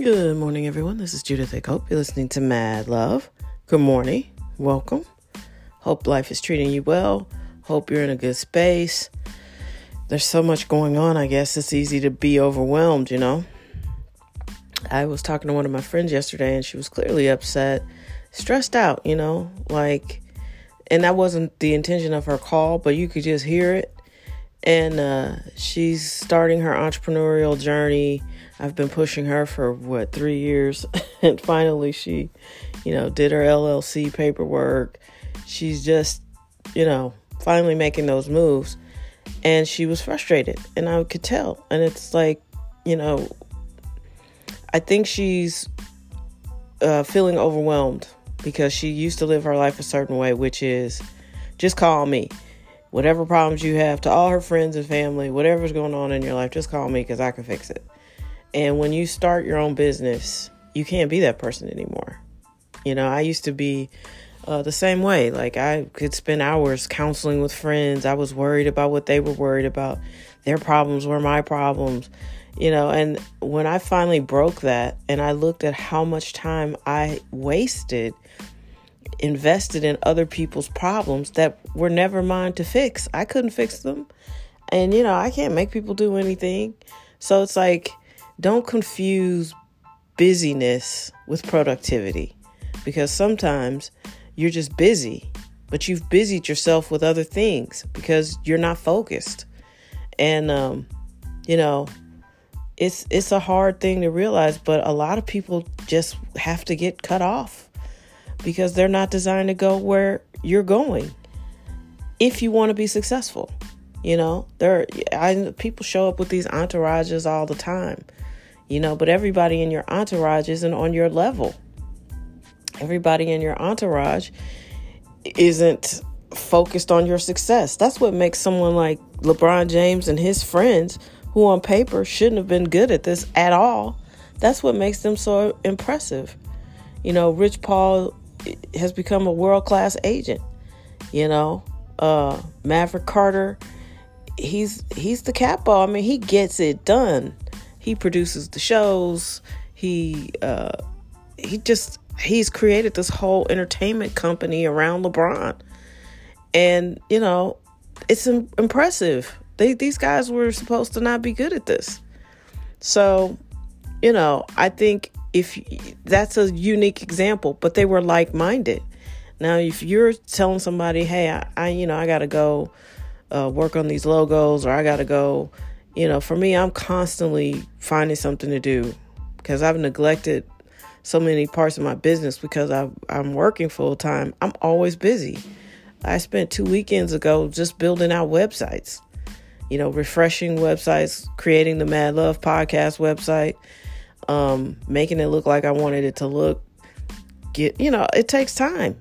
Good morning, everyone. This is Judith A. Cope. You're listening to Mad Love. Good morning. Welcome. Hope life is treating you well. Hope you're in a good space. There's so much going on, I guess it's easy to be overwhelmed, you know? I was talking to one of my friends yesterday and she was clearly upset, stressed out, you know? Like, and that wasn't the intention of her call, but you could just hear it. And uh, she's starting her entrepreneurial journey I've been pushing her for what three years, and finally she, you know, did her LLC paperwork. She's just, you know, finally making those moves, and she was frustrated, and I could tell. And it's like, you know, I think she's uh, feeling overwhelmed because she used to live her life a certain way, which is just call me. Whatever problems you have to all her friends and family, whatever's going on in your life, just call me because I can fix it. And when you start your own business, you can't be that person anymore. You know, I used to be uh, the same way. Like, I could spend hours counseling with friends. I was worried about what they were worried about. Their problems were my problems, you know. And when I finally broke that and I looked at how much time I wasted invested in other people's problems that were never mine to fix, I couldn't fix them. And, you know, I can't make people do anything. So it's like, don't confuse busyness with productivity because sometimes you're just busy, but you've busied yourself with other things because you're not focused. And um, you know, it's it's a hard thing to realize, but a lot of people just have to get cut off because they're not designed to go where you're going. If you want to be successful, you know, there I people show up with these entourages all the time you know, but everybody in your entourage isn't on your level. Everybody in your entourage isn't focused on your success. That's what makes someone like LeBron James and his friends, who on paper shouldn't have been good at this at all, that's what makes them so impressive. You know, Rich Paul has become a world class agent. You know, uh, Maverick Carter, he's he's the capo. I mean, he gets it done he produces the shows. He uh, he just he's created this whole entertainment company around LeBron, and you know it's impressive. They these guys were supposed to not be good at this, so you know I think if that's a unique example, but they were like minded. Now, if you're telling somebody, "Hey, I, I you know I got to go uh, work on these logos," or "I got to go." You know, for me, I'm constantly finding something to do because I've neglected so many parts of my business because i am working full time. I'm always busy. I spent two weekends ago just building out websites, you know, refreshing websites, creating the Mad Love podcast website, um, making it look like I wanted it to look. Get, you know, it takes time,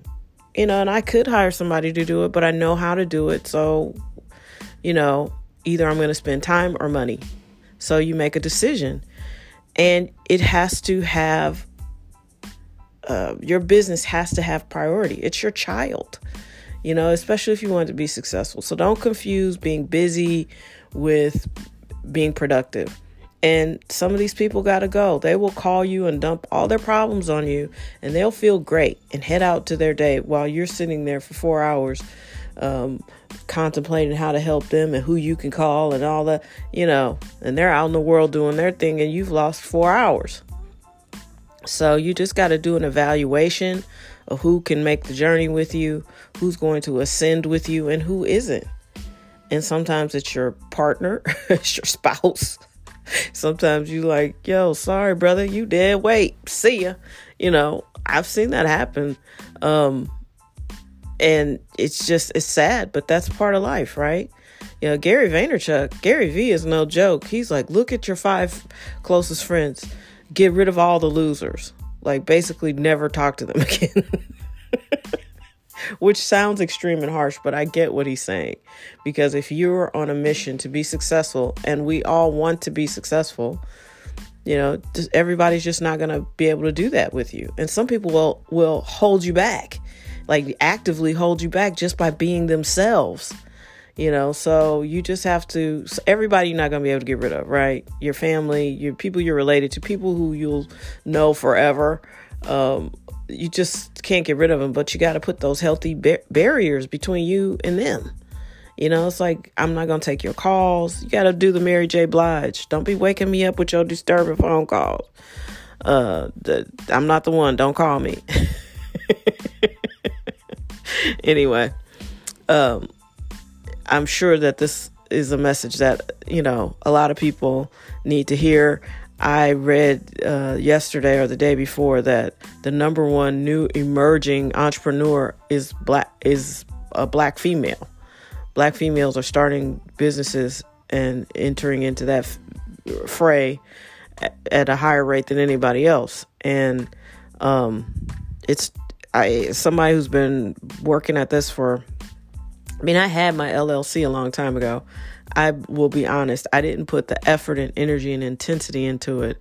you know, and I could hire somebody to do it, but I know how to do it. So, you know, either I'm going to spend time or money. So you make a decision. And it has to have, uh, your business has to have priority. It's your child, you know, especially if you want to be successful. So don't confuse being busy with being productive. And some of these people got to go. They will call you and dump all their problems on you, and they'll feel great and head out to their day while you're sitting there for four hours um, contemplating how to help them and who you can call and all that, you know, and they're out in the world doing their thing and you've lost four hours. So you just got to do an evaluation of who can make the journey with you, who's going to ascend with you, and who isn't. And sometimes it's your partner, it's your spouse. Sometimes you like, yo, sorry, brother, you dead weight. See ya. You know, I've seen that happen. Um, and it's just it's sad but that's part of life right? You know gary vaynerchuk gary v is no joke. He's like look at your five closest friends. Get rid of all the losers. Like basically never talk to them again. Which sounds extreme and harsh but i get what he's saying. Because if you're on a mission to be successful and we all want to be successful you know just, everybody's just not going to be able to do that with you. And some people will will hold you back like actively hold you back just by being themselves. you know? So you just have to everybody you're not going to be able to get rid of right? Your family your people you're related to people who you'll know forever um, you just can't get rid of them but you got to put those healthy bar- barriers between you and them. You know it's like i'm not going to take your calls. You got to do the mary j. Blige. Don't be waking me up with your disturbing phone calls. Uh, the, i'm not the one. Don't call me anyway um I'm sure that this is a message that, you know, a lot of people need to hear. I read uh, yesterday or the day before that the number one new emerging entrepreneur is black is a black female. Black females are starting businesses and entering into that f- fray at, a higher rate than anybody else. And um, it's I somebody who's been working at this for I mean, I had my LLC a long time ago. I will be honest, I didn't put the effort and energy and intensity into it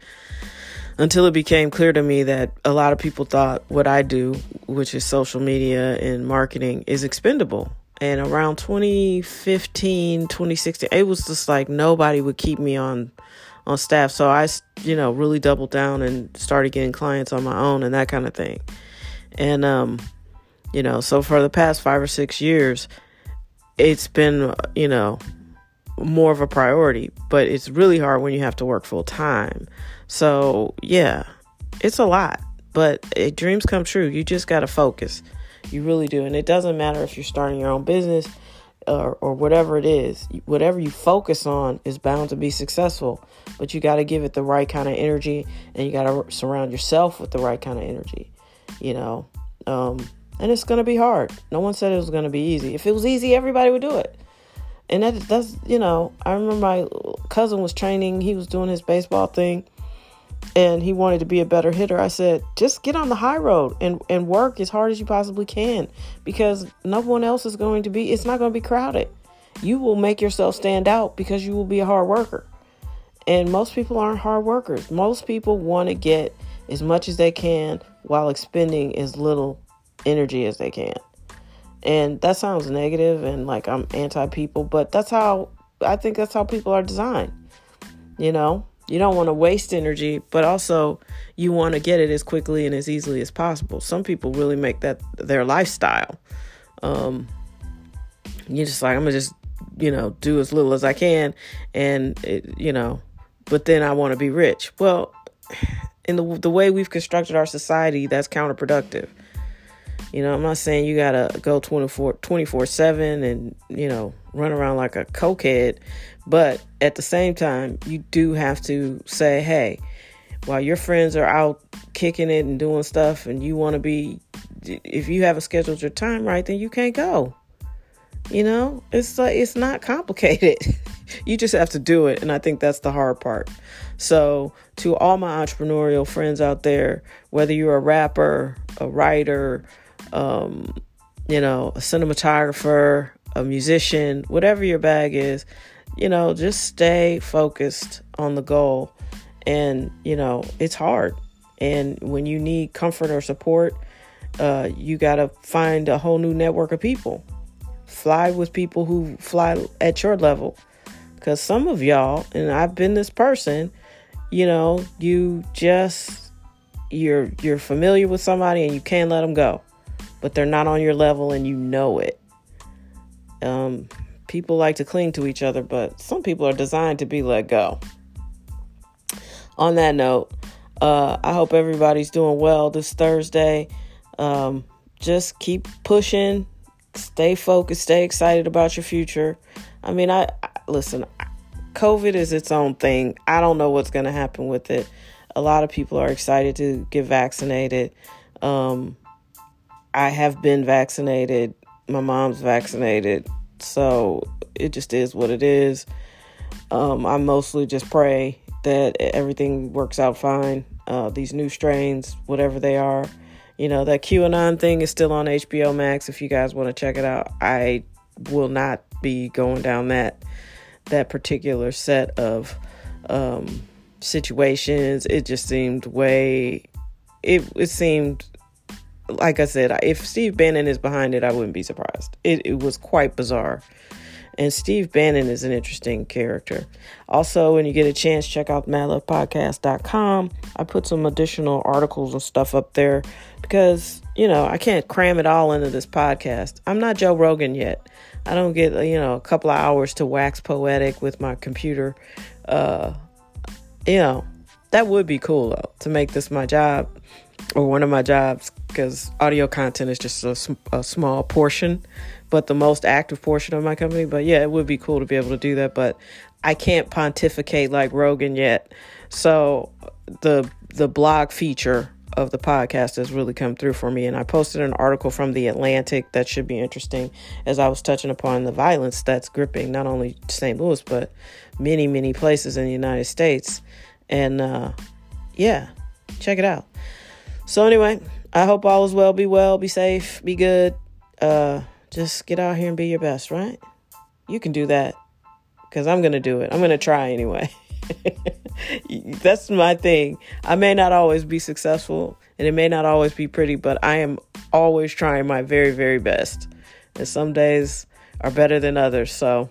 until it became clear to me that a lot of people thought what I do, which is social media and marketing, is expendable. And around 2015, 2016, it was just like nobody would keep me on on staff. So I, you know, really doubled down and started getting clients on my own and that kind of thing. And um, you know, so for the past 5 or 6 years, it's been, you know, more of a priority, but it's really hard when you have to work full time. So, yeah, it's a lot, but it, dreams come true. You just got to focus. You really do. And it doesn't matter if you're starting your own business or, or whatever it is. Whatever you focus on is bound to be successful, but you got to give it the right kind of energy and you got to surround yourself with the right kind of energy, you know. Um, and it's going to be hard. No one said it was going to be easy. If it was easy, everybody would do it. And that, that's, you know, I remember my cousin was training, he was doing his baseball thing, and he wanted to be a better hitter. I said, just get on the high road and, and work as hard as you possibly can because no one else is going to be, it's not going to be crowded. You will make yourself stand out because you will be a hard worker. And most people aren't hard workers. Most people want to get as much as they can while expending as little energy as they can. And that sounds negative and like I'm anti people, but that's how I think that's how people are designed. You know, you don't want to waste energy, but also you want to get it as quickly and as easily as possible. Some people really make that their lifestyle. Um, you're just like, I'm gonna just, you know, do as little as I can, and it, you know, but then I want to be rich. Well, in the the way we've constructed our society, that's counterproductive. You know, I'm not saying you gotta go 24 24 7 and, you know, run around like a cokehead, but at the same time, you do have to say, hey, while your friends are out kicking it and doing stuff, and you want to be, if you haven't scheduled your time right, then you can't go. You know, it's like it's not complicated. you just have to do it, and I think that's the hard part. So, to all my entrepreneurial friends out there, whether you're a rapper, a writer, um, you know, a cinematographer, a musician, whatever your bag is, you know, just stay focused on the goal. And, you know, it's hard. And when you need comfort or support, uh, you got to find a whole new network of people. Fly with people who fly at your level. Because some of y'all, and I've been this person, you know, you just you're you're familiar with somebody and you can't let them go but they're not on your level and you know it. Um, people like to cling to each other, but some people are designed to be let go. On that note, uh, I hope everybody's doing well this Thursday. Um, just keep pushing, stay focused, stay excited about your future. I mean, I, I listen. COVID is its own thing. I don't know what's going to happen with it. A lot of people are excited to get vaccinated. Um, I have been vaccinated. My mom's vaccinated. So it just is what it is. Um, I mostly just pray that everything works out fine. Uh, these new strains, whatever they are, you know, that QAnon thing is still on HBO Max. If you guys want to check it out, I will not be going down that that particular set of um, situations. It just seemed way. It it seemed like I said, if Steve Bannon is behind it, I wouldn't be surprised. It, it was quite bizarre. And Steve Bannon is an interesting character. Also, when you get a chance, check out madlovepodcast.com. I put some additional articles and stuff up there because, you know, I can't cram it all into this podcast. I'm not Joe Rogan yet. I don't get, you know, a couple of hours to wax poetic with my computer. Uh, you know, that would be cool though, to make this my job or one of my jobs because audio content is just a, a, small portion, but the most active portion of my company. But yeah, it would be cool to be able to do that, but I can't pontificate like Rogan yet. So the the blog feature of the podcast has really come through for me. And I posted an article from The Atlantic that should be interesting as I was touching upon the violence that's gripping not only St. Louis, but many, many places in the United States. And uh, yeah, check it out. So anyway, I hope all is well. Be well, be safe, be good. Uh, just get out here and be your best, right? You can do that because I'm gonna do it. I'm gonna try anyway. That's my thing. I may not always be successful and it may not always be pretty, but I am always trying my very, very best. And some days are better than others. So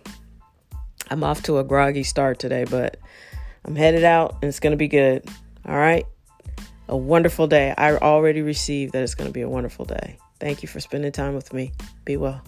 I'm off to a groggy start today, but I'm headed out and it's going to be good. All right a wonderful day. I already received that it's going to be a wonderful day. Thank you for spending time with me. Be well.